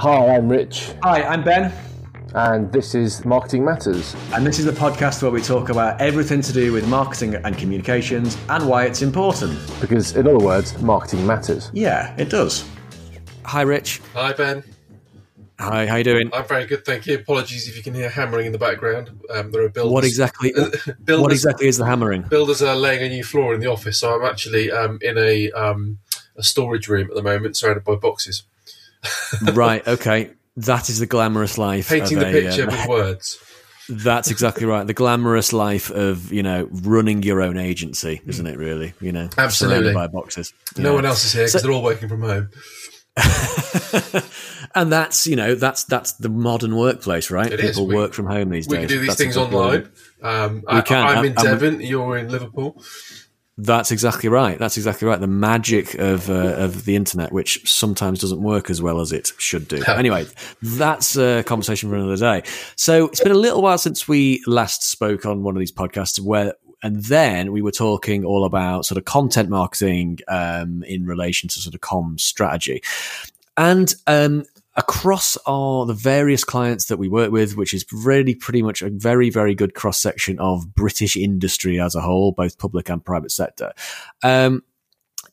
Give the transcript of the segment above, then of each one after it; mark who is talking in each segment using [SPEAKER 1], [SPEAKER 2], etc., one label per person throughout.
[SPEAKER 1] Hi, I'm Rich,
[SPEAKER 2] Hi, I'm Ben,
[SPEAKER 1] and this is Marketing Matters.
[SPEAKER 2] and this is the podcast where we talk about everything to do with marketing and communications and why it's important.
[SPEAKER 1] Because, in other words, marketing matters.
[SPEAKER 2] Yeah, it does.
[SPEAKER 3] Hi, Rich.
[SPEAKER 4] Hi Ben,
[SPEAKER 3] Hi, how you doing?
[SPEAKER 4] I'm very good, thank you. Apologies if you can hear hammering in the background. Um, there are builders.
[SPEAKER 3] What exactly?
[SPEAKER 4] builders,
[SPEAKER 3] What exactly is the hammering?
[SPEAKER 4] Builders are laying a new floor in the office, so I'm actually um, in a um, a storage room at the moment, surrounded by boxes,
[SPEAKER 3] right. Okay. That is the glamorous life.
[SPEAKER 4] painting the
[SPEAKER 3] a,
[SPEAKER 4] picture
[SPEAKER 3] um,
[SPEAKER 4] with words.
[SPEAKER 3] that's exactly right. The glamorous life of you know running your own agency, isn't it? Really, you know,
[SPEAKER 4] Absolutely.
[SPEAKER 3] surrounded by boxes.
[SPEAKER 4] No
[SPEAKER 3] Yeah.
[SPEAKER 4] one else is here because
[SPEAKER 3] So-
[SPEAKER 4] they're all working from home.
[SPEAKER 3] and that's you know that's that's the modern workplace, right?
[SPEAKER 4] It is.
[SPEAKER 3] People
[SPEAKER 4] We-
[SPEAKER 3] work from home these
[SPEAKER 4] We
[SPEAKER 3] days.
[SPEAKER 4] We can do these
[SPEAKER 3] That's
[SPEAKER 4] things online. Um, I,
[SPEAKER 3] can,
[SPEAKER 4] I'm in
[SPEAKER 3] and we-
[SPEAKER 4] Devon. You're in Liverpool.
[SPEAKER 3] That's exactly right. That's exactly right. The magic of uh, of the internet, which sometimes doesn't work as well as it should do. anyway, that's a conversation for another day. So it's been a little while since we last spoke on one of these podcasts, where and then we were talking all about sort of content marketing um, in relation to sort of comms strategy, and um, across our the various clients that we work with, which is really pretty much a very very good cross section of British industry as a whole, both public and private sector. Um,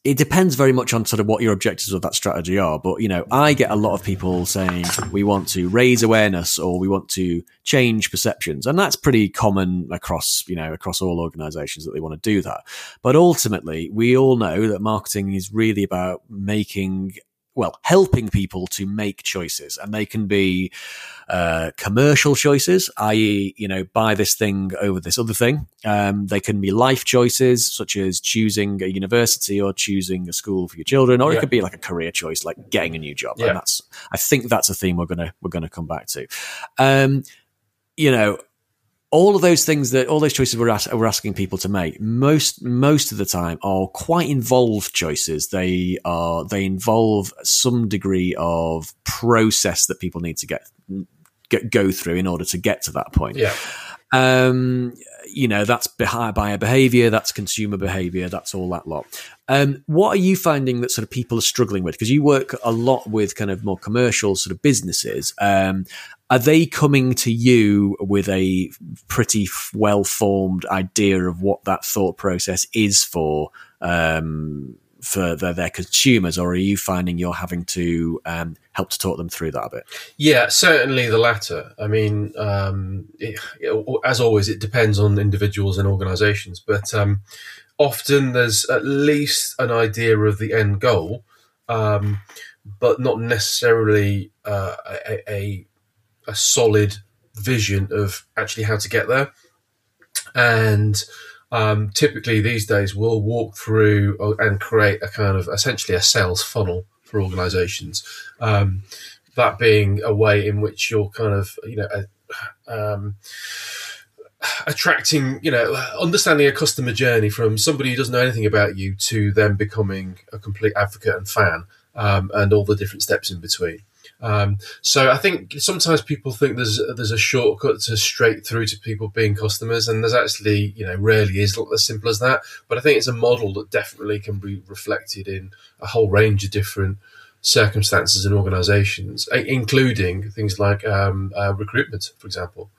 [SPEAKER 3] it depends very much on sort of what your objectives of that strategy are. But, you know, I get a lot of people saying we want to raise awareness or we want to change perceptions. And that's pretty common across, you know, across all organizations that they want to do that. But ultimately, we all know that marketing is really about making well, helping people to make choices, and they can be uh, commercial choices, i.e., you know, buy this thing over this other thing. Um, they can be life choices, such as choosing a university or choosing a school for your children, or it could be like a career choice, like getting a new job.
[SPEAKER 4] Yeah.
[SPEAKER 3] And that's, I think, that's a theme we're gonna we're gonna come back to. Um, you know, all of those things that all those choices we're, as- we're asking people to make most most of the time are quite involved choices they are they involve some degree of process that people need to get, get go through in order to get to that point
[SPEAKER 4] Yeah.
[SPEAKER 3] Um, you know, that's buyer behavior, that's consumer behavior, that's all that lot. Um, what are you finding that sort of people are struggling with? Because you work a lot with kind of more commercial sort of businesses. Um, are they coming to you with a pretty well formed idea of what that thought process is for? Um, for their, their consumers, or are you finding you're having to um, help to talk them through that a bit?
[SPEAKER 4] Yeah, certainly the latter. I mean, um, it, it- as always, it depends on individuals and organisations, but um, often there's at least an idea of the end goal, um, but not necessarily uh, a, a, a solid vision of actually how to get there. And um, typically these days, we'll walk through uh, and create a kind of essentially a sales funnel for organisations. Um, that being a way in which you're kind of you know uh, um, attracting you know understanding a customer journey from somebody who doesn't know anything about you to them becoming a complete advocate and fan um, and all the different steps in between um, so I think sometimes people think there's there's a shortcut to straight through to people being customers, and there's actually you know rarely is as simple as that. But I think it's a model that definitely can be reflected in a whole range of different circumstances and organisations, including things like um, uh, recruitment, for example.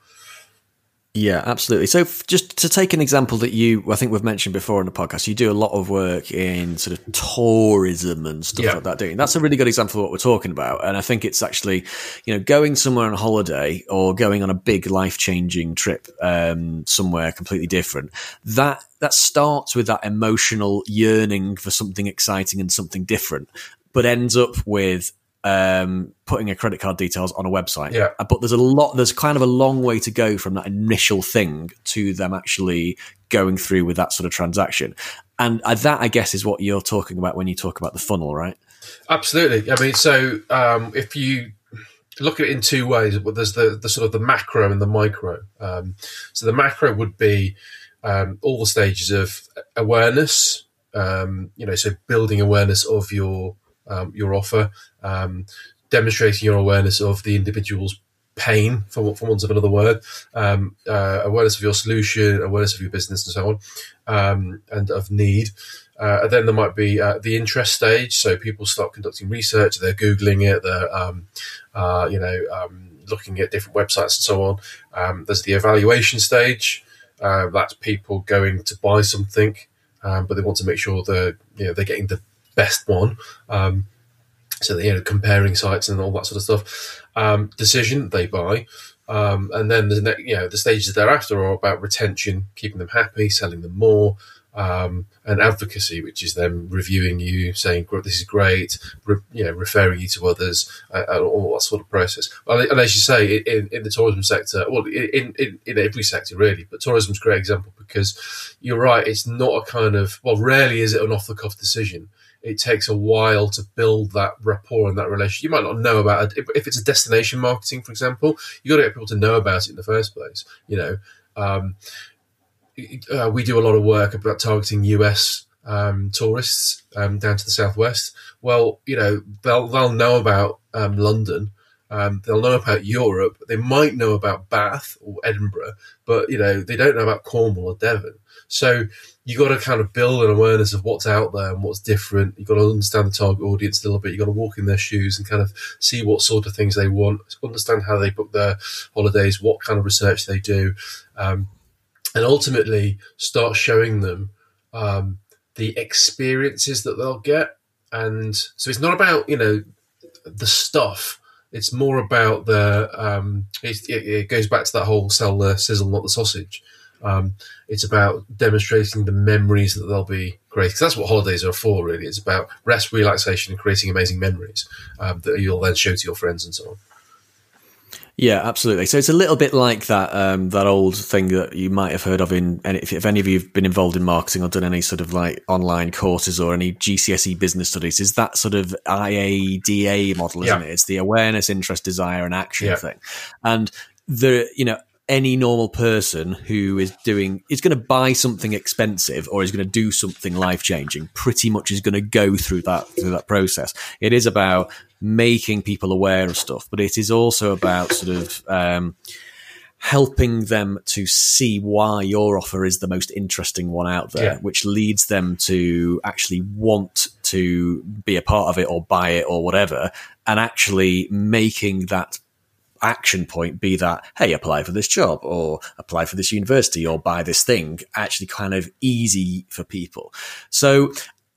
[SPEAKER 3] Yeah, absolutely. So, f- just to take an example that you, I think we've mentioned before in the podcast, you do a lot of work in sort of tourism and stuff
[SPEAKER 4] Yeah.
[SPEAKER 3] like that. Doing that's a really good example of what we're talking about, and I think it's actually, you know, going somewhere on holiday or going on a big life changing trip um, somewhere completely different. That that starts with that emotional yearning for something exciting and something different, but ends up with um, putting a credit card details on a website.
[SPEAKER 4] Yeah.
[SPEAKER 3] Uh, But there's a lot, there's kind of a long way to go from that initial thing to them actually going through with that sort of transaction. And uh, that, I guess, is what you're talking about when you talk about the funnel, right?
[SPEAKER 4] Absolutely. I mean, so um, if you look at it in two ways, well, there's the, the sort of the macro and the micro. Um, so the macro would be um, all the stages of awareness. Um, you know, so building awareness of your um, your offer, um, demonstrating your awareness of the individual's pain, for, for want of another word, um, uh, awareness of your solution, awareness of your business, and so on, um, and of need. Uh, and then there might be uh, the interest stage. So people start conducting research. They're googling it. They're um, uh, you know um, looking at different websites and so on. There's the evaluation stage. Uh, that's people going to buy something, um, but they want to make sure that you know they're getting the best one. Um, so you know comparing sites and all that sort of stuff. Um, decision they buy. Um, and then the you know the stages thereafter are about retention, keeping them happy, selling them more, um, and advocacy, which is them reviewing you, saying this is great, re- you know, referring you to others, uh, and all that sort of process. And, as you say, in, in the tourism sector, well, in, in, in every sector really, but tourism's a great example because you're right, it's not a kind of well, rarely is it an off the cuff decision it takes a while to build that rapport and that relationship. You might not know about it. If it's a destination marketing, for example, you've got to get people to know about it in the first place. You know, um, uh, we do a lot of work about targeting US um, tourists um, down to the southwest. Well, you know, they'll they'll know about um, London. Um, they'll know about Europe. They might know about Bath or Edinburgh, but you know they don't know about Cornwall or Devon. So you got to kind of build an awareness of what's out there and what's different. You've got to understand the target audience a little bit. You've got to walk in their shoes and kind of see what sort of things they want, understand how they book their holidays, what kind of research they do, um, and ultimately start showing them um, the experiences that they'll get. And so it's not about you know the stuff. It's more about the. Um, it, it, goes back to that whole sell the sizzle, not the sausage. Um, it's about demonstrating the memories that they'll be creating. Because that's what holidays are for, really. It's about rest, relaxation, and creating amazing memories um, that you'll then show to your friends and so on.
[SPEAKER 3] Yeah, absolutely. So it's a little bit like that um, that old thing that you might have heard of in. If, if any of you have been involved in marketing or done any sort of like online courses or any GCSE business studies, is that sort of AIDA model, isn't yeah. it? It's the awareness, interest, desire, and action yeah. thing. And the you know any normal person who is doing is going to buy something expensive or is going to do something life changing pretty much is going to go through that through that process it is about making people aware of stuff but it is also about sort of um, helping them to see why your offer is the most interesting one out there, yeah. which leads them to actually want to be a part of it or buy it or whatever, and actually making that action point be that, hey, apply for this job or apply for this university or buy this thing, actually kind of easy for people. So,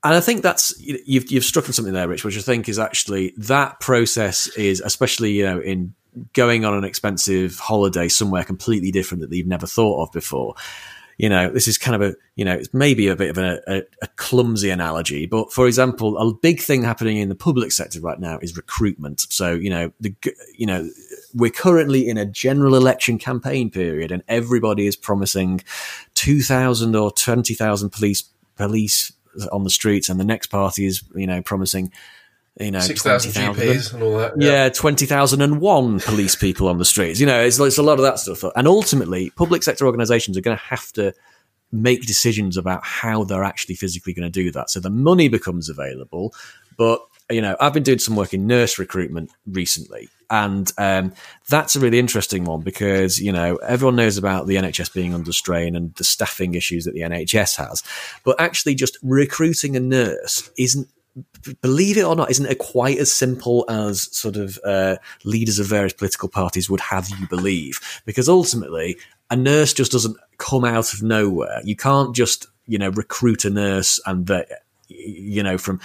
[SPEAKER 3] and I think that's you've you've struck on something there, Rich, which I think is actually that process is especially you know in going on an expensive holiday somewhere completely different that you've never thought of before you know, this is kind of a, you know, it's maybe a bit of a, a, a, clumsy analogy, but for example, a big thing happening in the public sector right now is recruitment. So, you know, the, you know, we're currently in a general election campaign period and everybody is promising 2,000 or 20,000 police, police on the streets. And the next party is, you know, promising you know,
[SPEAKER 4] 6,000 GPs and all that.
[SPEAKER 3] Yeah, yeah 20,001 police people on the streets. You know, it's, it's a lot of that stuff. And ultimately, public sector organizations are going to have to make decisions about how they're actually physically going to do that. So the money becomes available. But, you know, I've been doing some work in nurse recruitment recently. And um, that's a really interesting one because, you know, everyone knows about the NHS being under strain and the staffing issues that the NHS has. But actually, just recruiting a nurse isn't believe it or not, isn't it quite as simple as sort of uh, leaders of various political parties would have you believe? Because ultimately, a nurse just doesn't come out of nowhere. You can't just, you know, recruit a nurse and the, you know, from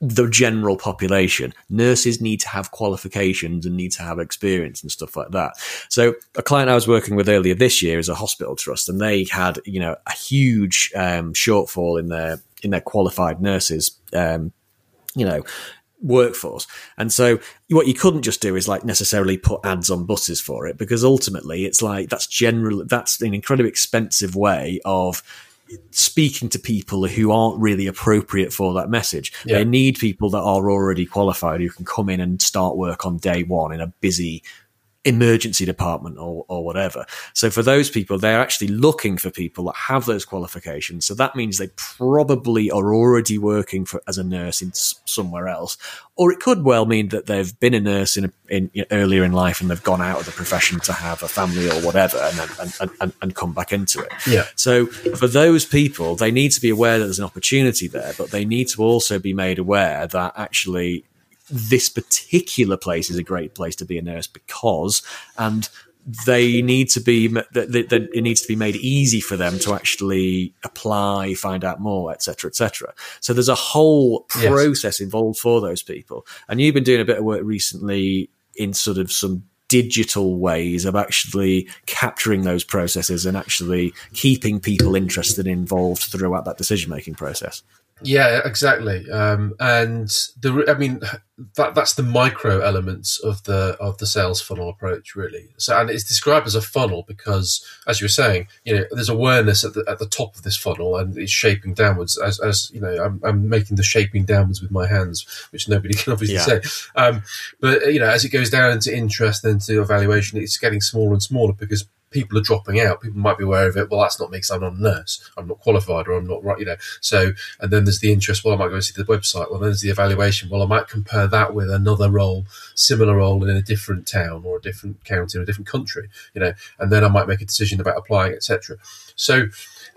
[SPEAKER 3] the general population. Nurses need to have qualifications and need to have experience and stuff like that. So a client I was working with earlier this year is a hospital trust and they had, you know, a huge um, shortfall in their, in their qualified nurses um, you know, workforce. And so what you couldn't just do is like necessarily put ads on buses for it because ultimately it's like that's generally that's an incredibly expensive way of speaking to people who aren't really appropriate for that message. Yeah. They need people that are already qualified who can come in and start work on day one in a busy emergency department or, or whatever. So for those people, they're actually looking for people that have those qualifications. So that means they probably are already working for as a nurse in somewhere else, or it could well mean that they've been a nurse in, a, in you know, earlier in life and they've gone out of the profession to have a family or whatever, and then and, and, and come back into it.
[SPEAKER 4] Yeah.
[SPEAKER 3] So for those people, they need to be aware that there's an opportunity there, but they need to also be made aware that actually this particular place is a great place to be a nurse because, and they need to be that, it needs to be made easy for them to actually apply, find out more, etc., etc. So there's a whole process yes. involved for those people. And you've been doing a bit of work recently in sort of some digital ways of actually capturing those processes and actually keeping people interested and involved throughout that decision making process.
[SPEAKER 4] Yeah, exactly. Um, and the, I mean, that that's the micro elements of the of the sales funnel approach, really. So, and it's described as a funnel because, as you were saying, you know, there's awareness at the at the top of this funnel, and it's shaping downwards. As as you know, I'm, I'm making the shaping downwards with my hands, which nobody can obviously yeah. say. Um, but you know, as it goes down into interest, then to evaluation, it's getting smaller and smaller because people are dropping out. People might be aware of it. Well, that's not me because I'm not a nurse. I'm not qualified or I'm not right, you know. So, and then there's the interest. Well, I might go and see the website. Well, then there's the evaluation. Well, I might compare that with another role, similar role in a different town or a different county or a different country, you know, and then I might make a decision about applying, etc. So,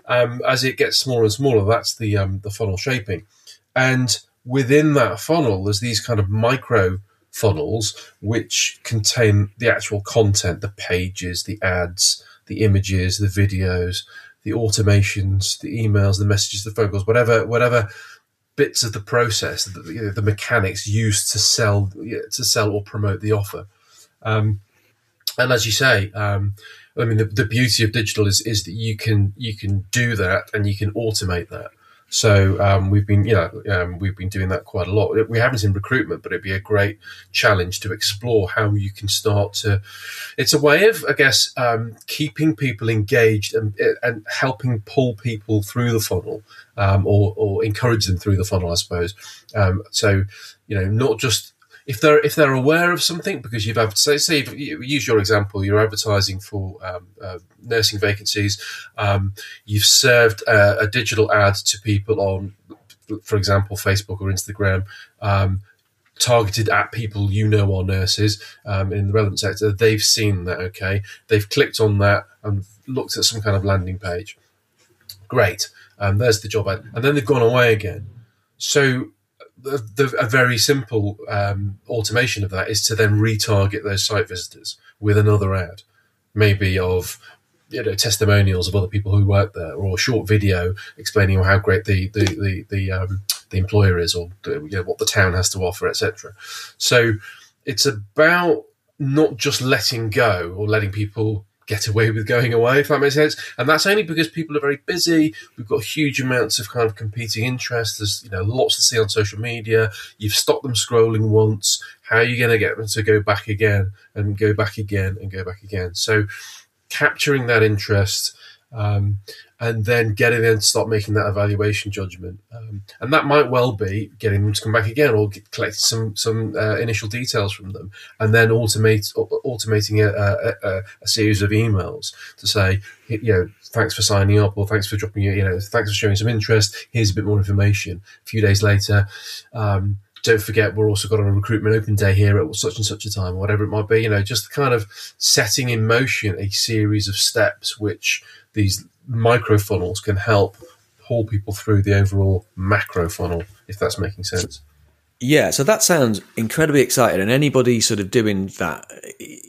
[SPEAKER 4] um, as it gets smaller and smaller, that's the um, the funnel shaping, and within that funnel, there's these kind of micro funnels which contain the actual content, the pages, the ads, the images, the videos, the automations, the emails, the messages, the phone calls, whatever, whatever bits of the process, the, you know, the mechanics used to sell to sell or promote the offer. Um, and as you say, um, I mean, the, the beauty of digital is is that you can you can do that and you can automate that. So um, we've been, you know, um, we've been doing that quite a lot. We haven't in recruitment, but it'd be a great challenge to explore how you can start to. It's a way of, I guess, um, keeping people engaged and, and helping pull people through the funnel, um, or, or encourage them through the funnel, I suppose. Um, so, you know, not just if they're if they're aware of something because you've say say you use your example you're advertising for um, uh, nursing vacancies um, you've served a, a, digital ad to people on for example Facebook or Instagram um, targeted at people you know are nurses um, in the relevant sector they've seen that okay? They've clicked on that and looked at some kind of landing page. Great um, there's the job ad. And then they've gone away again. So the, the, a very simple um, automation of that is to then retarget those site visitors with another ad, maybe of you know testimonials of other people who work there, or a short video explaining how great the the the the, um, the employer is, or you know, what the town has to offer, etc. So it's about not just letting go or letting people get away with going away, if that makes sense. And that's only because people are very busy. We've got huge amounts of kind of competing interests. There's you know lots to see on social media. You've stopped them scrolling once. How are you going to get them to go back again and go back again and go back again? So capturing that interest um, and then getting them to start making that evaluation judgment. Um, and that might well be getting them to come back again or get, collecting some some uh, initial details from them, and then automate automating a, a, a, series of emails to say, you know, thanks for signing up or thanks for dropping your, you know, thanks for showing some interest. Here's a bit more information. A few days later. Um, don't forget we're also got on a recruitment open day here at such and such a time or whatever it might be you know just kind of setting in motion a series of steps which these micro funnels can help pull people through the overall macro funnel, if that's making sense.
[SPEAKER 3] Yeah, so that sounds incredibly exciting. And anybody sort of doing that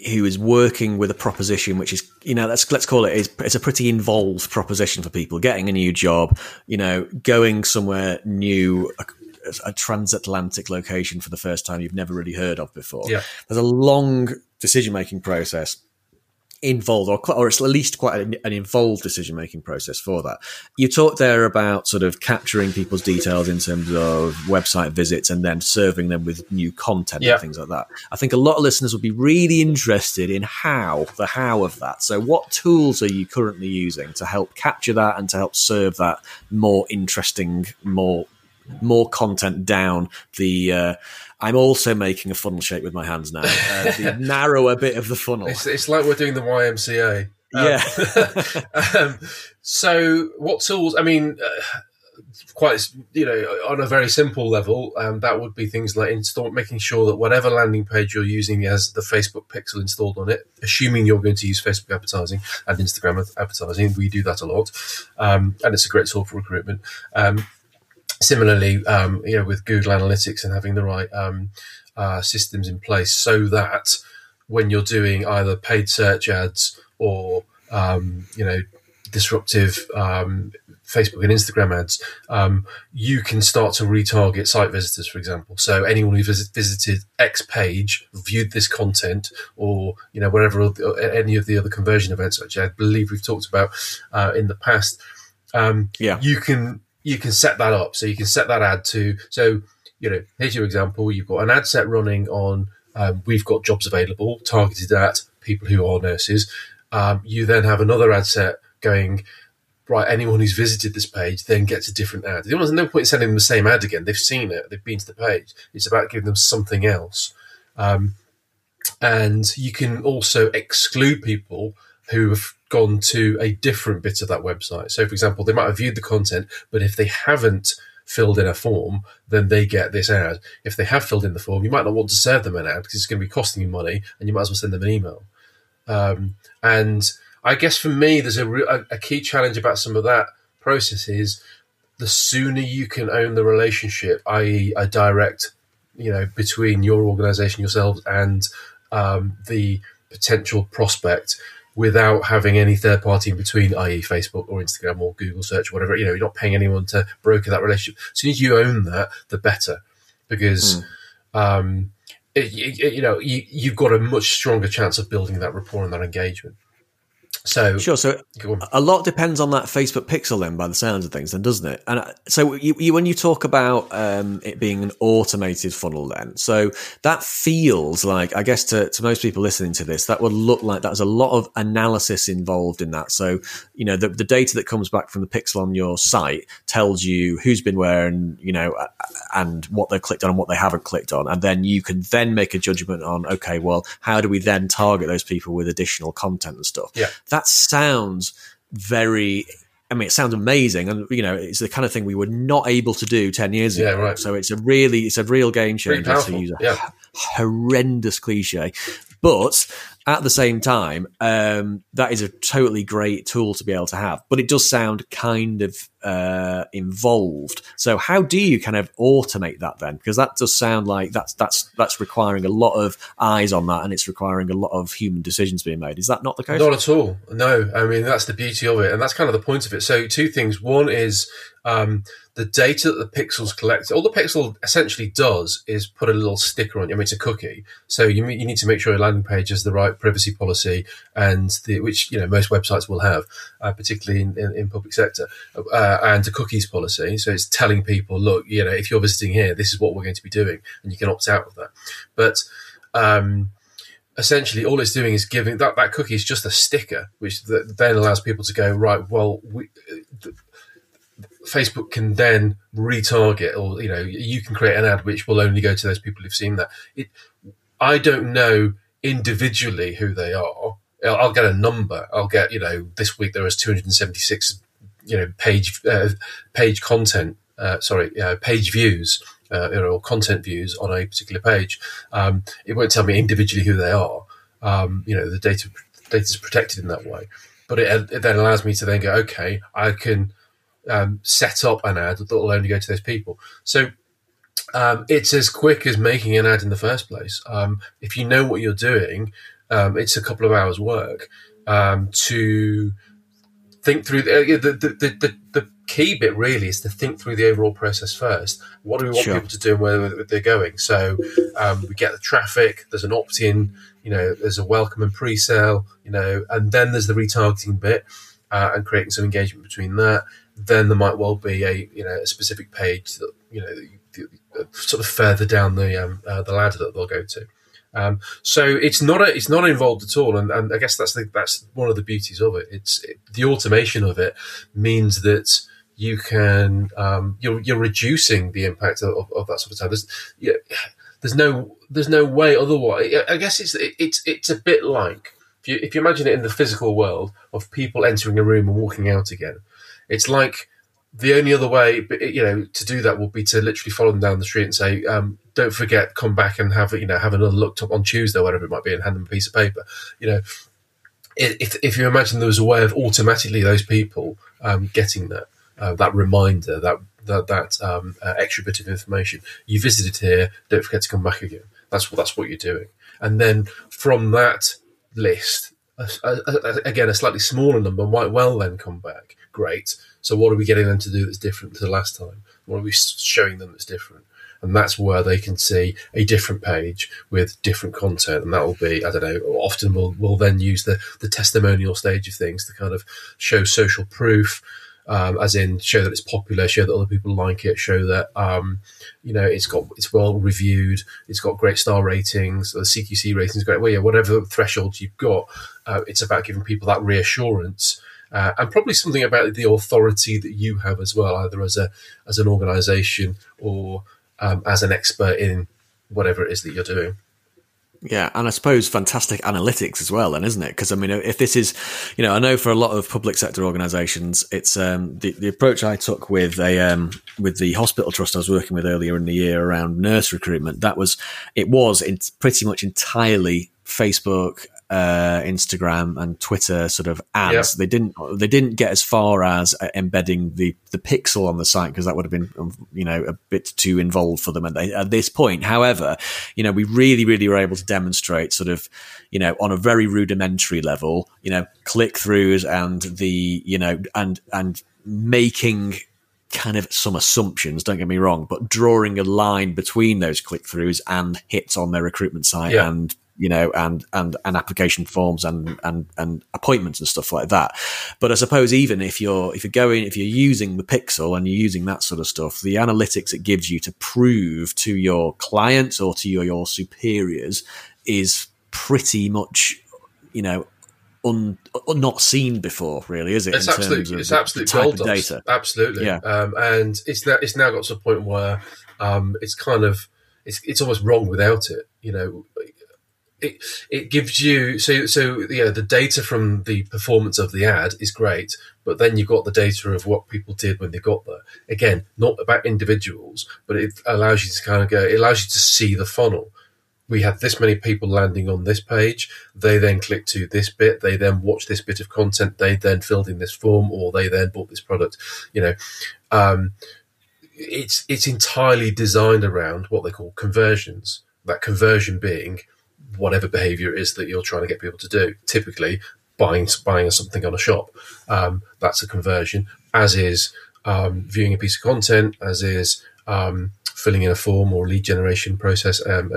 [SPEAKER 3] who is working with a proposition, which is, you know, let's let's call it, is, it's a pretty involved proposition for people. Getting a new job, you know, going somewhere new, a, a transatlantic location for the first time you've never really heard of before.
[SPEAKER 4] Yeah.
[SPEAKER 3] There's a long decision making process involved or, or it's at least quite an, an involved decision making process for that. You talked there about sort of capturing people's details in terms of website visits and then serving them with new content yeah. and things like that. I think a lot of listeners would be really interested in how the how of that. So what tools are you currently using to help capture that and to help serve that more interesting more more content down the. Uh, I'm also making a funnel shape with my hands now. Uh, the narrower bit of the funnel.
[SPEAKER 4] It's, it's like we're doing the YMCA.
[SPEAKER 3] Yeah.
[SPEAKER 4] um, so, what tools? I mean, uh, quite you know, on a very simple level, um, that would be things like install, making sure that whatever landing page you're using has the Facebook pixel installed on it. Assuming you're going to use Facebook advertising and Instagram advertising, we do that a lot, um, and it's a great tool for recruitment. Um, similarly, um, you know, with Google Analytics and having the right um, uh, systems in place so that when you're doing either paid search ads or um, you know disruptive um, Facebook and Instagram ads, um, you can start to retarget site visitors, for example. So anyone who visit, visited X page, viewed this content, or you know wherever any of the other conversion events, which I believe we've talked about uh, in the past, um,
[SPEAKER 3] yeah,
[SPEAKER 4] you can you can set that up. So you can set that ad to so you know here's your example. You've got an ad set running on. Um, we've got jobs available targeted at people who are nurses. Um, you then have another ad set going right, anyone who's visited this page then gets a different ad. There's no point in sending them the same ad again. They've seen it, they've been to the page. It's about giving them something else. Um, and you can also exclude people who have gone to a different bit of that website. So, for example, they might have viewed the content, but if they haven't filled in a form, then they get this ad. If they have filled in the form, you might not want to serve them an ad because it's going to be costing you money, and you might as well send them an email. Um, and I guess for me, there's a, a, a key challenge about some of that process is the sooner you can own the relationship, i.e., a direct, you know, between your organization, yourselves, and um, the potential prospect without having any third party in between, i.e., Facebook or Instagram or Google search, or whatever. You know, you're not paying anyone to broker that relationship. As soon as you own that, the better, because. Mm. Um, it, it, you know, you, you've got a much stronger chance of building that rapport and that engagement. So
[SPEAKER 3] sure. So a lot depends on that Facebook pixel, then, by the sounds of things, then, doesn't it? And uh, so you, you, when you talk about um, it being an automated funnel, then, so that feels like, I guess, to, to most people listening to this, that would look like there's a lot of analysis involved in that. So you know, the, the data that comes back from the pixel on your site tells you who's been where, and you know, and what they've clicked on and what they haven't clicked on, and then you can then make a judgment on, okay, well, how do we then target those people with additional content and stuff?
[SPEAKER 4] Yeah
[SPEAKER 3] that sounds very I mean, it sounds amazing, and you know, it's the kind of thing we were not able to do ten years ago.
[SPEAKER 4] Yeah, right.
[SPEAKER 3] So it's a really, it's a real game changer to use a yeah. horrendous cliche, but at the same time, um, that is a totally great tool to be able to have. But it does sound kind of uh, involved. So how do you kind of automate that then? Because that does sound like that's that's that's requiring a lot of eyes on that, and it's requiring a lot of human decisions being made. Is that not the case?
[SPEAKER 4] Not at all. No, I mean that's the beauty of it, and that's kind of the point of it. So two things. One is um, the data that the pixels collect, all the pixel essentially does is put a little sticker on. You. I mean, it's a cookie, so you you need to make sure your landing page has the right privacy policy, and the which you know most websites will have, uh, particularly in, in, in, public sector, uh, and a cookies policy. So it's telling people, look, you know, if you're visiting here, this is what we're going to be doing, and you can opt out of that. But um, essentially all it's doing is giving that that cookie is just a sticker which then allows people to go right well we, Facebook can then retarget, or you know, you can create an ad which will only go to those people who've seen that. It, I don't know individually who they are. I'll get a number. I'll get you know this week there was 276 you know page uh, page content. Uh, sorry, uh, page views. Uh, or content views on a particular page. Um, it won't tell me individually who they are. Um, you know, the data data is protected in that way, but it, it then allows me to then go, okay, I can um, set up an ad that will only go to those people. So um, it's as quick as making an ad in the first place. Um, if you know what you're doing, um, it's a couple of hours work um, to think through the, the, the, the, the key bit really is to think through the overall process first. What do we want sure. people to do and where they're going? So um, we get the traffic, there's an opt in, you know, there's a welcome and pre sale, you know, and then there's the retargeting bit uh, and creating some engagement between that then there might well be a you know a specific page that you know sort of further down the um, uh, the ladder that they'll go to. Um, so it's not a, it's not involved at all, and, and I guess that's the, that's one of the beauties of it. It's it, the automation of it means that you can um, you're you're reducing the impact of, of, that sort of time. There's yeah, there's no there's no way otherwise. I guess it's it's it's a bit like if you if you imagine it in the physical world of people entering a room and walking out again. It's like the only other way, you know, to do that would be to literally follow them down the street and say, um, "Don't forget, come back and have you know have another look on Tuesday, or whatever it might be, and hand them a piece of paper." You know, if if you imagine there was a way of automatically those people um, getting that uh, that reminder, that that, that um, uh, extra bit of information, you visited here, don't forget to come back again. That's what that's what you're doing, and then from that list, a, a, a, again, a slightly smaller number might well then come back. Great so what are we getting them to do that's different to the last time? What are we showing them that's different? And that's where they can see a different page with different content, and that will be I don't know. Often we'll we'll then use the the testimonial stage of things to kind of show social proof. Um, as in show that it's popular, show that other people like it, show that um, you know it's got it's well reviewed, it's got great star ratings, the CQC ratings great. Well, yeah, whatever thresholds you've got, uh, it's about giving people that reassurance uh, and probably something about the authority that you have as well, either as a as an organisation or um, as an expert in whatever it is that you're doing.
[SPEAKER 3] Yeah, and I suppose fantastic analytics as well, then, isn't it? Because I mean, if this is, you know, I know for a lot of public sector organisations, it's um, the the approach I took with a um, with the hospital trust I was working with earlier in the year around nurse recruitment. That was it was in pretty much entirely Facebook uh, Instagram and Twitter sort of ads. They didn't they didn't get as far as uh, embedding the the pixel on the site because that would have been um, you know a bit too involved for them at, at, this point. However, you know we really really were able to demonstrate sort of you know on a very rudimentary level you know click throughs and the you know and and making kind of some assumptions, don't get me wrong, but drawing a line between those click throughs and hits on their recruitment site yeah. and you know, and and and application forms and and and appointments and stuff like that. But I suppose even if you're if you're going if you're using the Pixel and you're using that sort of stuff, the analytics it gives you to prove to your clients or to your your superiors is pretty much, you know, Un, not seen before, really, is it?
[SPEAKER 4] It's absolutely, it's absolute gold data. Absolutely, yeah. Um, and it's now it's now got to a point where um, it's kind of it's it's almost wrong without it. You know, it it gives you so so yeah the data from the performance of the ad is great but then you've got the data of what people did when they got there. Again not about individuals but it allows you to kind of go it allows you to see the funnel. We had this many people landing on this page. They then clicked to this bit. They then watched this bit of content. They then filled in this form or they then bought this product you know. Um, it's it's entirely designed around what they call conversions. That conversion being whatever behavior it is that you're trying to get people to do. Typically, buying buying something on a shop, um, that's a conversion. As is um, viewing a piece of content, as is um, filling in a form or lead generation process, um,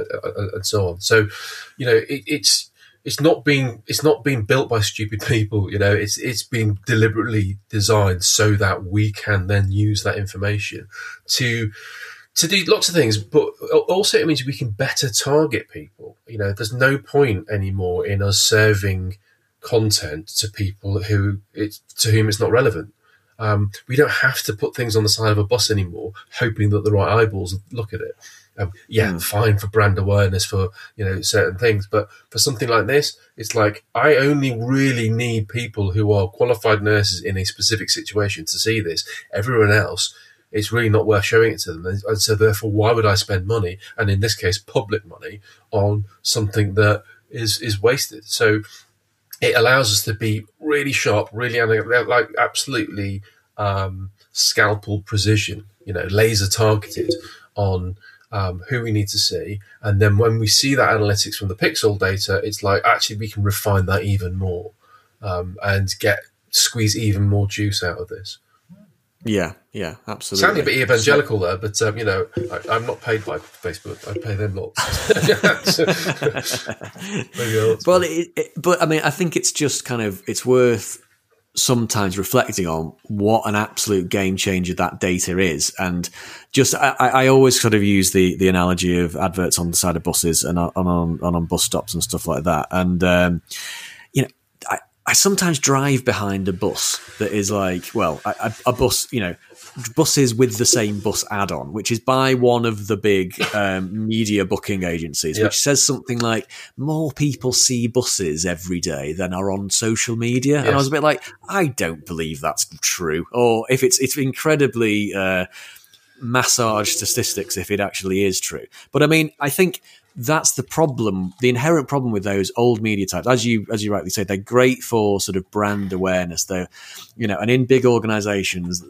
[SPEAKER 4] and so on. So, you know, it, it's it's not being it's not being built by stupid people. You know, it's it's being deliberately designed so that we can then use that information to to do lots of things, but also it means we can better target people. You know, there's no point anymore in us serving content to people who it, to whom it's not relevant. Um, we don't have to put things on the side of a bus anymore, hoping that the right eyeballs look at it. Um, yeah, mm. fine for brand awareness for you know certain things, but for something like this, it's like I only really need people who are qualified nurses in a specific situation to see this. Everyone else it's really not worth showing it to them. And so, therefore, why would I spend money, and in this case, public money, on something that is is wasted? So, it allows us to be really sharp, really like absolutely um, scalpel precision, you know, laser targeted on um, who we need to see. And then when we see that analytics from the pixel data, it's like actually we can refine that even more um, and get squeeze even more juice out of this.
[SPEAKER 3] Yeah, yeah, absolutely.
[SPEAKER 4] Sounding a bit evangelical there, but um, you know, I, am not paid by Facebook. I pay them lots.
[SPEAKER 3] well, it, it, but I mean, I think it's just kind of it's worth sometimes reflecting on what an absolute game changer that data is, and just I, I always sort of use the the analogy of adverts on the side of buses and on on, on bus stops and stuff like that, and. Um, you know, I sometimes drive behind a bus that is like, well, a, a bus, you know, buses with the same bus add-on, which is by one of the big um, media booking agencies,
[SPEAKER 4] Yeah.
[SPEAKER 3] which says something like more people see buses every day than are on social media. And I was a bit like, I don't believe that's true. Or if it's it's incredibly uh, massage statistics if it actually is true. But I mean, I think that's the problem, the inherent problem with those old media types. As you as you rightly say, they're great for sort of brand awareness. They're you know, and in big organizations,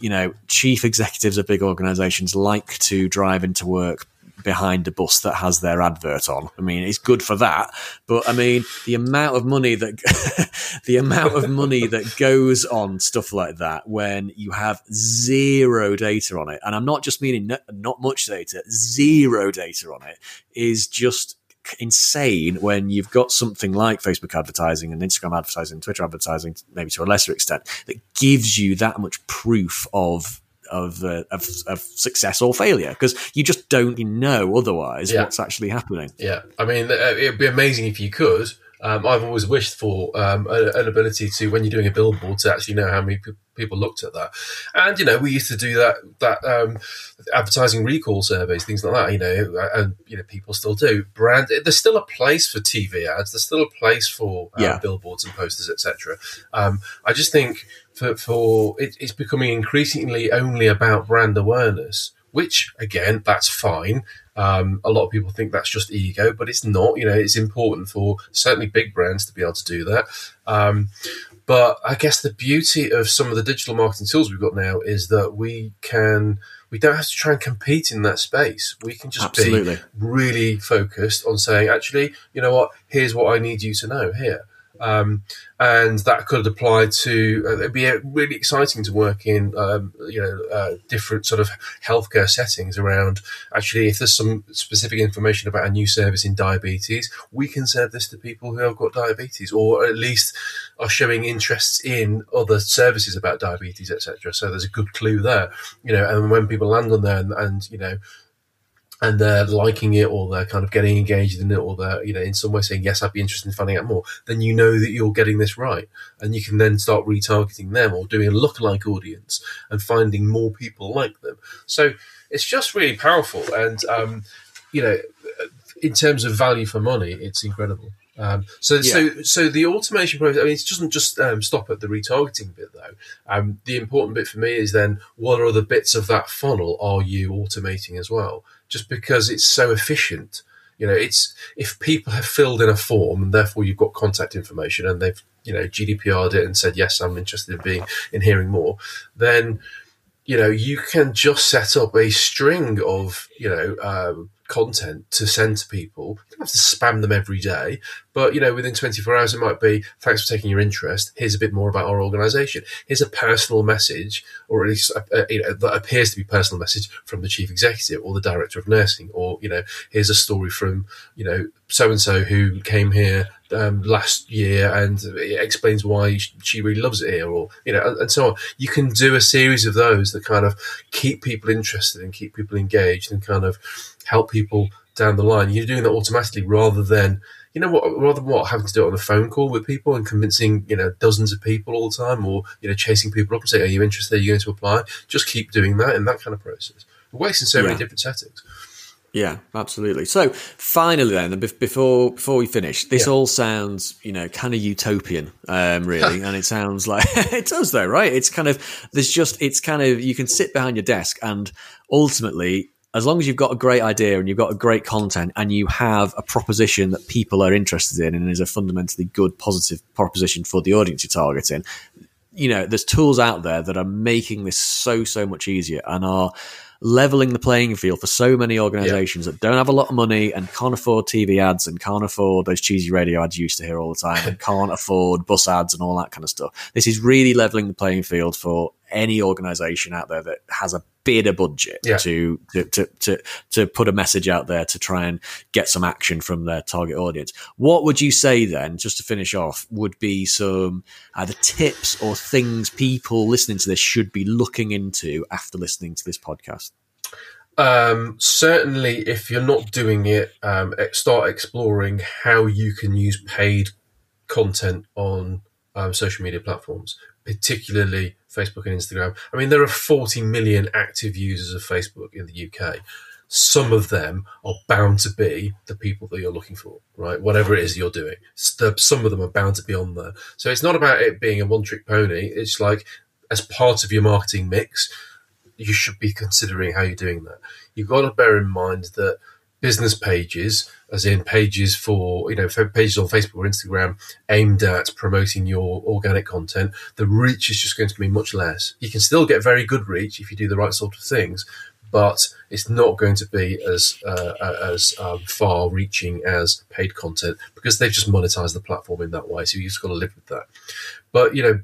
[SPEAKER 3] you know, chief executives of big organizations like to drive into work behind a bus that has their advert on. I mean, it's good for that, but I mean, the amount of money that the amount of money that goes on stuff like that when you have zero data on it, and I'm not just meaning no, not much data, zero data on it is just insane when you've got something like Facebook advertising and Instagram advertising, Twitter advertising, maybe to a lesser extent, that gives you that much proof of of, uh, of of success or failure because you just don't know otherwise
[SPEAKER 4] Yeah.
[SPEAKER 3] what's actually happening.
[SPEAKER 4] Yeah, I mean, uh, it'd be amazing if you could. Um, I've always wished for um, a- an ability to, when you're doing a billboard, to actually know how many pe- people looked at that. And you know, we used to do that that um, advertising recall surveys, things like that. You know, and you know, people still do. Brand, there's still a place for TV ads. There's still a place for uh,
[SPEAKER 3] Yeah.
[SPEAKER 4] billboards and posters, etc. Um, I just think for for it, it's becoming increasingly only about brand awareness. Which again, that's fine. Um, a lot of people think that's just ego, but it's not. You know, it's important for certainly big brands to be able to do that. Um, but I guess the beauty of some of the digital marketing tools we've got now is that we can we don't have to try and compete in that space. We can just
[SPEAKER 3] Absolutely.
[SPEAKER 4] be really focused on saying, actually, you know what? Here's what I need you to know here. Um, and that could apply to uh, it'd be uh, really exciting to work in um, you know uh, different sort of healthcare settings around actually if there's some specific information about a new service in diabetes we can serve this to people who have got diabetes or at least are showing interests in other services about diabetes etc so there's a good clue there you know and when people land on there and, and you know and they're liking it or they're kind of getting engaged in it or they're you know in some way saying yes i'd be interested in finding out more then you know that you're getting this right and you can then start retargeting them or doing a lookalike audience and finding more people like them so it's just really powerful and um, you know in terms of value for money it's incredible um, so, so, so the automation process. I mean, it doesn't just um, stop at the retargeting bit, though. Um, the important bit for me is then what are the bits of that funnel are you automating as well? Just because it's so efficient, you know, it's if people have filled in a form and therefore you've got contact information and they've you know GDPR'd it and said yes, I'm interested in being in hearing more, then you know you can just set up a string of you know um, content to send to people. You don't have to spam them every day, but you know within 24 hours it might be thanks for taking your interest. Here's a bit more about our organisation. Here's a personal message, or at least uh, uh, you know that appears to be personal message from the chief executive or the director of nursing, or you know here's a story from you know so and so who came here um, last year and it explains why she really loves it here, or you know, and, and so on. You can do a series of those that kind of keep people interested and keep people engaged and kind of help people down the line. You're doing that automatically rather than you know what, rather than what having to do it on a phone call with people and convincing you know dozens of people all the time, or you know chasing people up and saying, "Are you interested? Are you going to apply?" Just keep doing that in that kind of process. We're wasting so many different settings.
[SPEAKER 3] Yeah, absolutely. So finally, then, before before we finish, this
[SPEAKER 4] Yeah.
[SPEAKER 3] all sounds you know kind of utopian, um, really, and it sounds like it does though, right? It's kind of there's just it's kind of you can sit behind your desk and ultimately. As long as you've got a great idea and you've got a great content and you have a proposition that people are interested in and is a fundamentally good, positive proposition for the audience you're targeting, you know, there's tools out there that are making this so, so much easier and are leveling the playing field for so many organizations that don't have a lot of money and can't afford TV ads and can't afford those cheesy radio ads you used to hear all the time and can't afford bus ads and all that kind of stuff. This is really leveling the playing field for any organization out there that has a bit of budget
[SPEAKER 4] Yeah.
[SPEAKER 3] to, to, to, to, to put a message out there to try and get some action from their target audience. What would you say then, just to finish off, would be some either tips or things people listening to this should be looking into after listening to this podcast?
[SPEAKER 4] Um, certainly, if you're not doing it, um, start exploring how you can use paid content on um, social media platforms, particularly Facebook and Instagram. I mean, there are 40 million active users of Facebook in the UK. Some of them are bound to be the people that you're looking for, right? Whatever it is you're doing, some of them are bound to be on there. So it's not about it being a one trick pony. It's like as part of your marketing mix, you should be considering how you're doing that. You've got to bear in mind that business pages, as in pages for, you know, pages on Facebook or Instagram aimed at promoting your organic content, the reach is just going to be much less. You can still get very good reach if you do the right sort of things, but it's not going to be as uh, uh as um, far reaching as paid content because they've just monetized the platform in that way. So you've just got to live with that. But you know,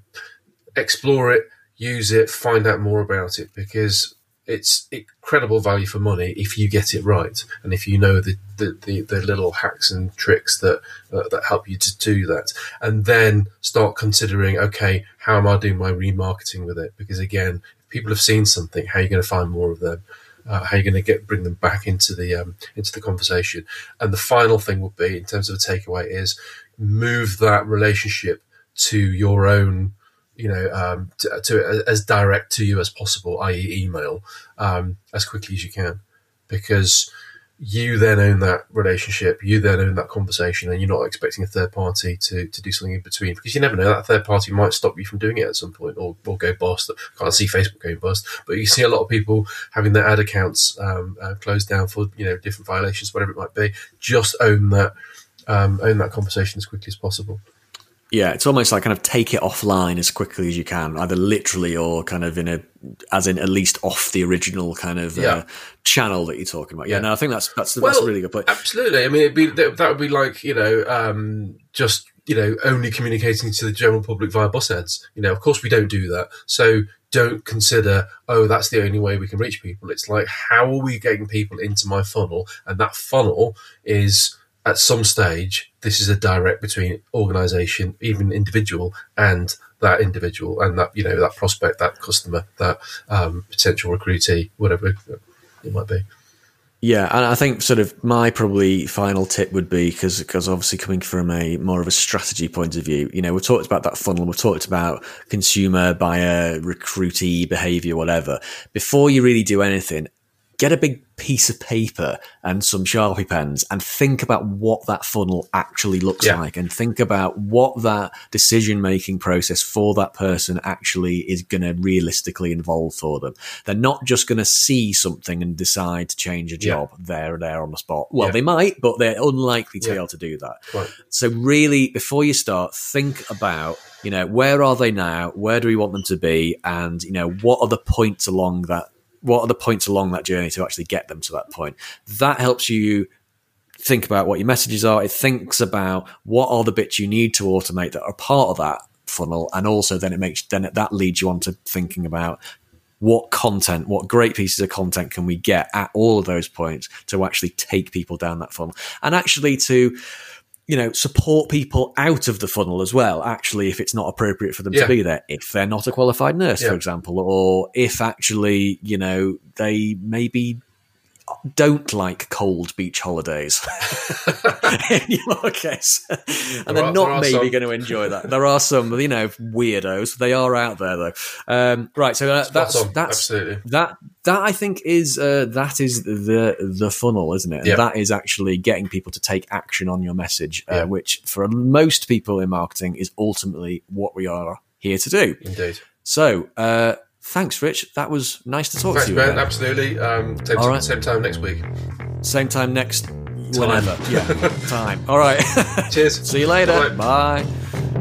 [SPEAKER 4] explore it, use it, find out more about it because it's incredible value for money if you get it right and if you know the the, the, the little hacks and tricks that uh, that help you to do that. And then start considering okay how am i doing my remarketing with it? Because again people have seen something how are you going to find more of them? Uh, how are you going to get bring them back into the um, into the conversation? And the final thing would be in terms of a takeaway is move that relationship to your own you know, um, to, to, as direct to you as possible, i.e., email, um, as quickly as you can, because you then own that relationship, you then own that conversation, and you're not expecting a third party to, to do something in between because you never know that third party might stop you from doing it at some point or, or go bust. Can't see Facebook going bust, but you see a lot of people having their ad accounts um, uh, closed down for you know different violations, whatever it might be. Just own that um, own that conversation as quickly as possible.
[SPEAKER 3] Yeah, it's almost like kind of take it offline as quickly as you can, either literally or kind of in a, as in at least off the original kind of uh, channel that you're talking about. Yeah, yeah, no, I think that's that's, well, that's a really good point.
[SPEAKER 4] Absolutely. I mean, it'd be that would be like you know um, just you know only communicating to the general public via bus ads. You know, of course we don't do that. So don't consider oh that's the only way we can reach people. It's like how are we getting people into my funnel, and that funnel is at some stage, this is a direct between organization, even individual, and that individual, and that you know that prospect, that customer, that um, potential recruitee, whatever it might be.
[SPEAKER 3] Yeah, and I think sort of my probably final tip would be because because obviously coming from a more of a strategy point of view, you know, we've talked about that funnel, we've talked about consumer buyer recruitee behavior, whatever. Before you really do anything, get a big piece of paper and some Sharpie pens and think about what that funnel actually looks yeah. like and think about what that decision making process for that person actually is going to realistically involve for them. They're not just going to see something and decide to change a job yeah. there and there on the spot. Well, yeah. they might, but they're unlikely to be able to do that. Right. So really, before you start, think about you know where are they now where do we want them to be and you know what are the points along that what are the points along that journey to actually get them to that point? That helps you think about what your messages are. It thinks about what are the bits you need to automate that are part of that funnel, and also then it makes then that leads you on to thinking about what content, what great pieces of content can we get at all of those points to actually take people down that funnel, and actually to you know, support people out of the funnel as well, actually, if it's not appropriate for them yeah. to be there, if they're not a qualified nurse, yeah. for example, or if actually, you know, they maybe don't like cold beach holidays. In your case. And they're not maybe going to enjoy that. There are some you know weirdos. They are out there though. Um, right so uh, that's on. that's Absolutely. that that i think is uh, that is the the funnel isn't it? That is actually getting people to take action on your message uh, which for most people in marketing is ultimately what we are here to do.
[SPEAKER 4] Indeed.
[SPEAKER 3] So uh, Thanks, Rich. That was nice to talk
[SPEAKER 4] Thanks,
[SPEAKER 3] to you.
[SPEAKER 4] Ben. Again. Absolutely. Um, same, All right. same time next week.
[SPEAKER 3] Same time next time. whenever. yeah, time. All right.
[SPEAKER 4] Cheers.
[SPEAKER 3] See you later. Bye. Bye.